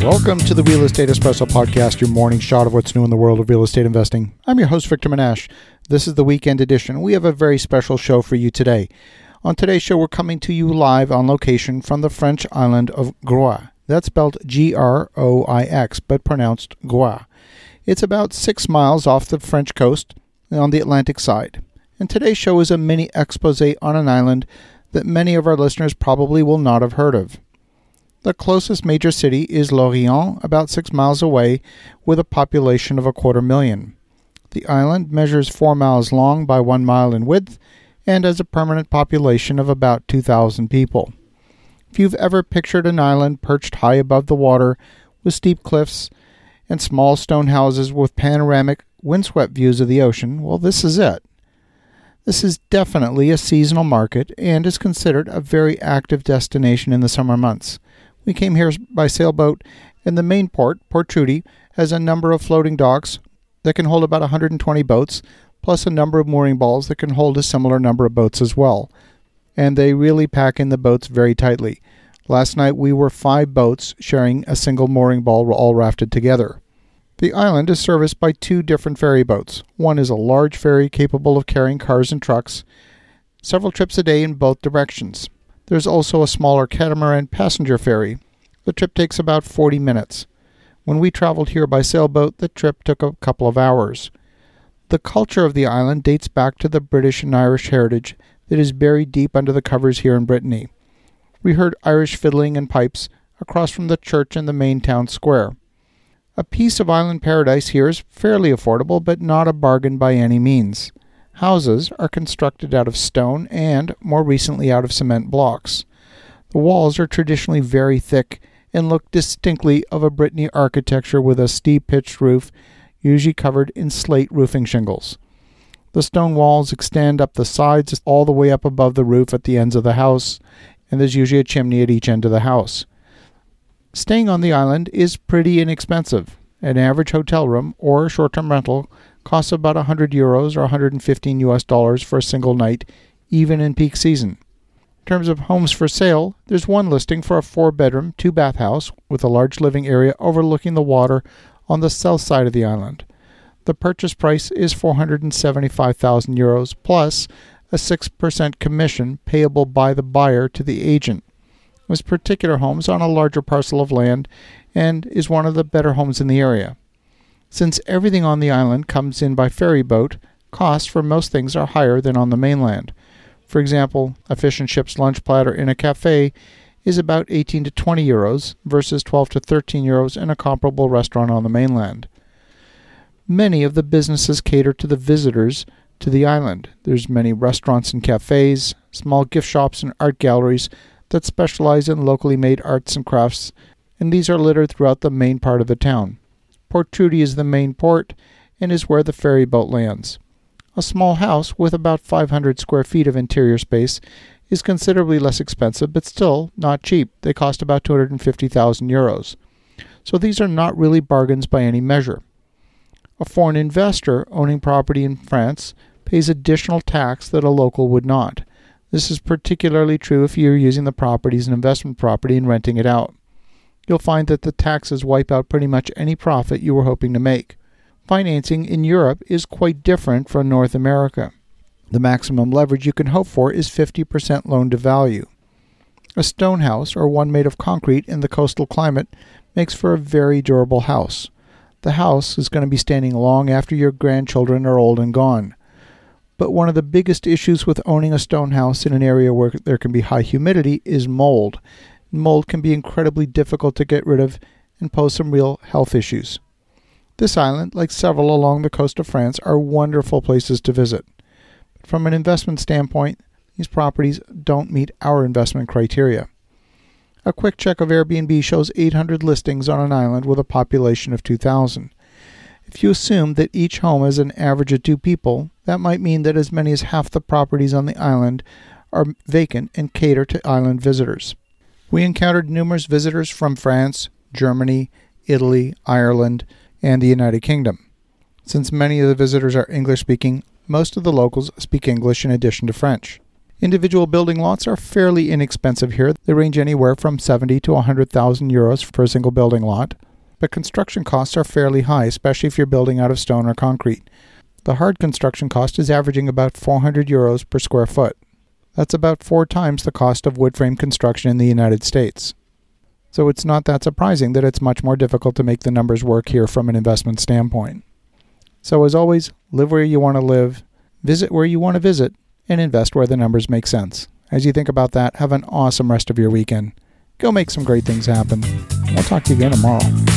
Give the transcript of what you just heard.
Welcome to the Real Estate Espresso Podcast, your morning shot of what's new in the world of real estate investing. I'm your host, Victor Menasce. This is the weekend edition. We have a very special show for you today. On today's show, we're coming to you live on location from the French island of Groix. That's spelled G R O I X, but pronounced Groix. It's about six miles off the French coast on the Atlantic side. And today's show is a mini expose on an island that many of our listeners probably will not have heard of. The closest major city is Lorient, about six miles away, with a population of a quarter million. The island measures four miles long by one mile in width and has a permanent population of about 2,000 people. If you've ever pictured an island perched high above the water with steep cliffs and small stone houses with panoramic, windswept views of the ocean, well, this is it. This is definitely a seasonal market and is considered a very active destination in the summer months. We came here by sailboat, and the main port, Port Tudy, has a number of floating docks that can hold about 120 boats, plus a number of mooring balls that can hold a similar number of boats as well. And they really pack in the boats very tightly. Last night we were five boats sharing a single mooring ball all rafted together. The island is serviced by two different ferry boats. One is a large ferry capable of carrying cars and trucks, several trips a day in both directions. There's also a smaller catamaran passenger ferry. The trip takes about 40 minutes. When we traveled here by sailboat, the trip took a couple of hours. The culture of the island dates back to the British and Irish heritage that is buried deep under the covers here in Brittany. We heard Irish fiddling and pipes across from the church in the main town square. A piece of island paradise here is fairly affordable, but not a bargain by any means. Houses are constructed out of stone and, more recently, out of cement blocks. The walls are traditionally very thick and look distinctly of a Brittany architecture with a steep pitched roof, usually covered in slate roofing shingles. The stone walls extend up the sides all the way up above the roof at the ends of the house, and there's usually a chimney at each end of the house. Staying on the island is pretty inexpensive. An average hotel room or short term rental costs about 100 euros or 115 US dollars for a single night, even in peak season. In terms of homes for sale, there's one listing for a four bedroom, two bath house with a large living area overlooking the water on the south side of the island. The purchase price is 475,000 euros plus a 6% commission payable by the buyer to the agent. This particular home is on a larger parcel of land and is one of the better homes in the area. Since everything on the island comes in by ferry boat, costs for most things are higher than on the mainland. For example, a fish and chips lunch platter in a cafe is about 18 to 20 euros versus 12 to 13 euros in a comparable restaurant on the mainland. Many of the businesses cater to the visitors to the island. There's many restaurants and cafes, small gift shops and art galleries that specialize in locally made arts and crafts, and these are littered throughout the main part of the town. Port Tudy is the main port and is where the ferry boat lands. A small house with about 500 square feet of interior space is considerably less expensive, but still not cheap. They cost about 250,000 euros. So these are not really bargains by any measure. A foreign investor owning property in France pays additional tax that a local would not. This is particularly true if you're using the property as an investment property and renting it out you'll find that the taxes wipe out pretty much any profit you were hoping to make. Financing in Europe is quite different from North America. The maximum leverage you can hope for is 50% loan to value. A stone house, or one made of concrete in the coastal climate, makes for a very durable house. The house is going to be standing long after your grandchildren are old and gone. But one of the biggest issues with owning a stone house in an area where there can be high humidity is mold, mold can be incredibly difficult to get rid of and pose some real health issues. This island, like several along the coast of France, are wonderful places to visit. But from an investment standpoint, these properties don't meet our investment criteria. A quick check of Airbnb shows 800 listings on an island with a population of 2,000. If you assume that each home has an average of two people, that might mean that as many as half the properties on the island are vacant and cater to island visitors. We encountered numerous visitors from France, Germany, Italy, Ireland, and the United Kingdom. Since many of the visitors are English speaking, most of the locals speak English in addition to French. Individual building lots are fairly inexpensive here. They range anywhere from 70 to 100,000 euros for a single building lot, but construction costs are fairly high, especially if you're building out of stone or concrete. The hard construction cost is averaging about 400 euros per square foot. That's about four times the cost of wood frame construction in the United States. So it's not that surprising that it's much more difficult to make the numbers work here from an investment standpoint. So, as always, live where you want to live, visit where you want to visit, and invest where the numbers make sense. As you think about that, have an awesome rest of your weekend. Go make some great things happen. We'll talk to you again tomorrow.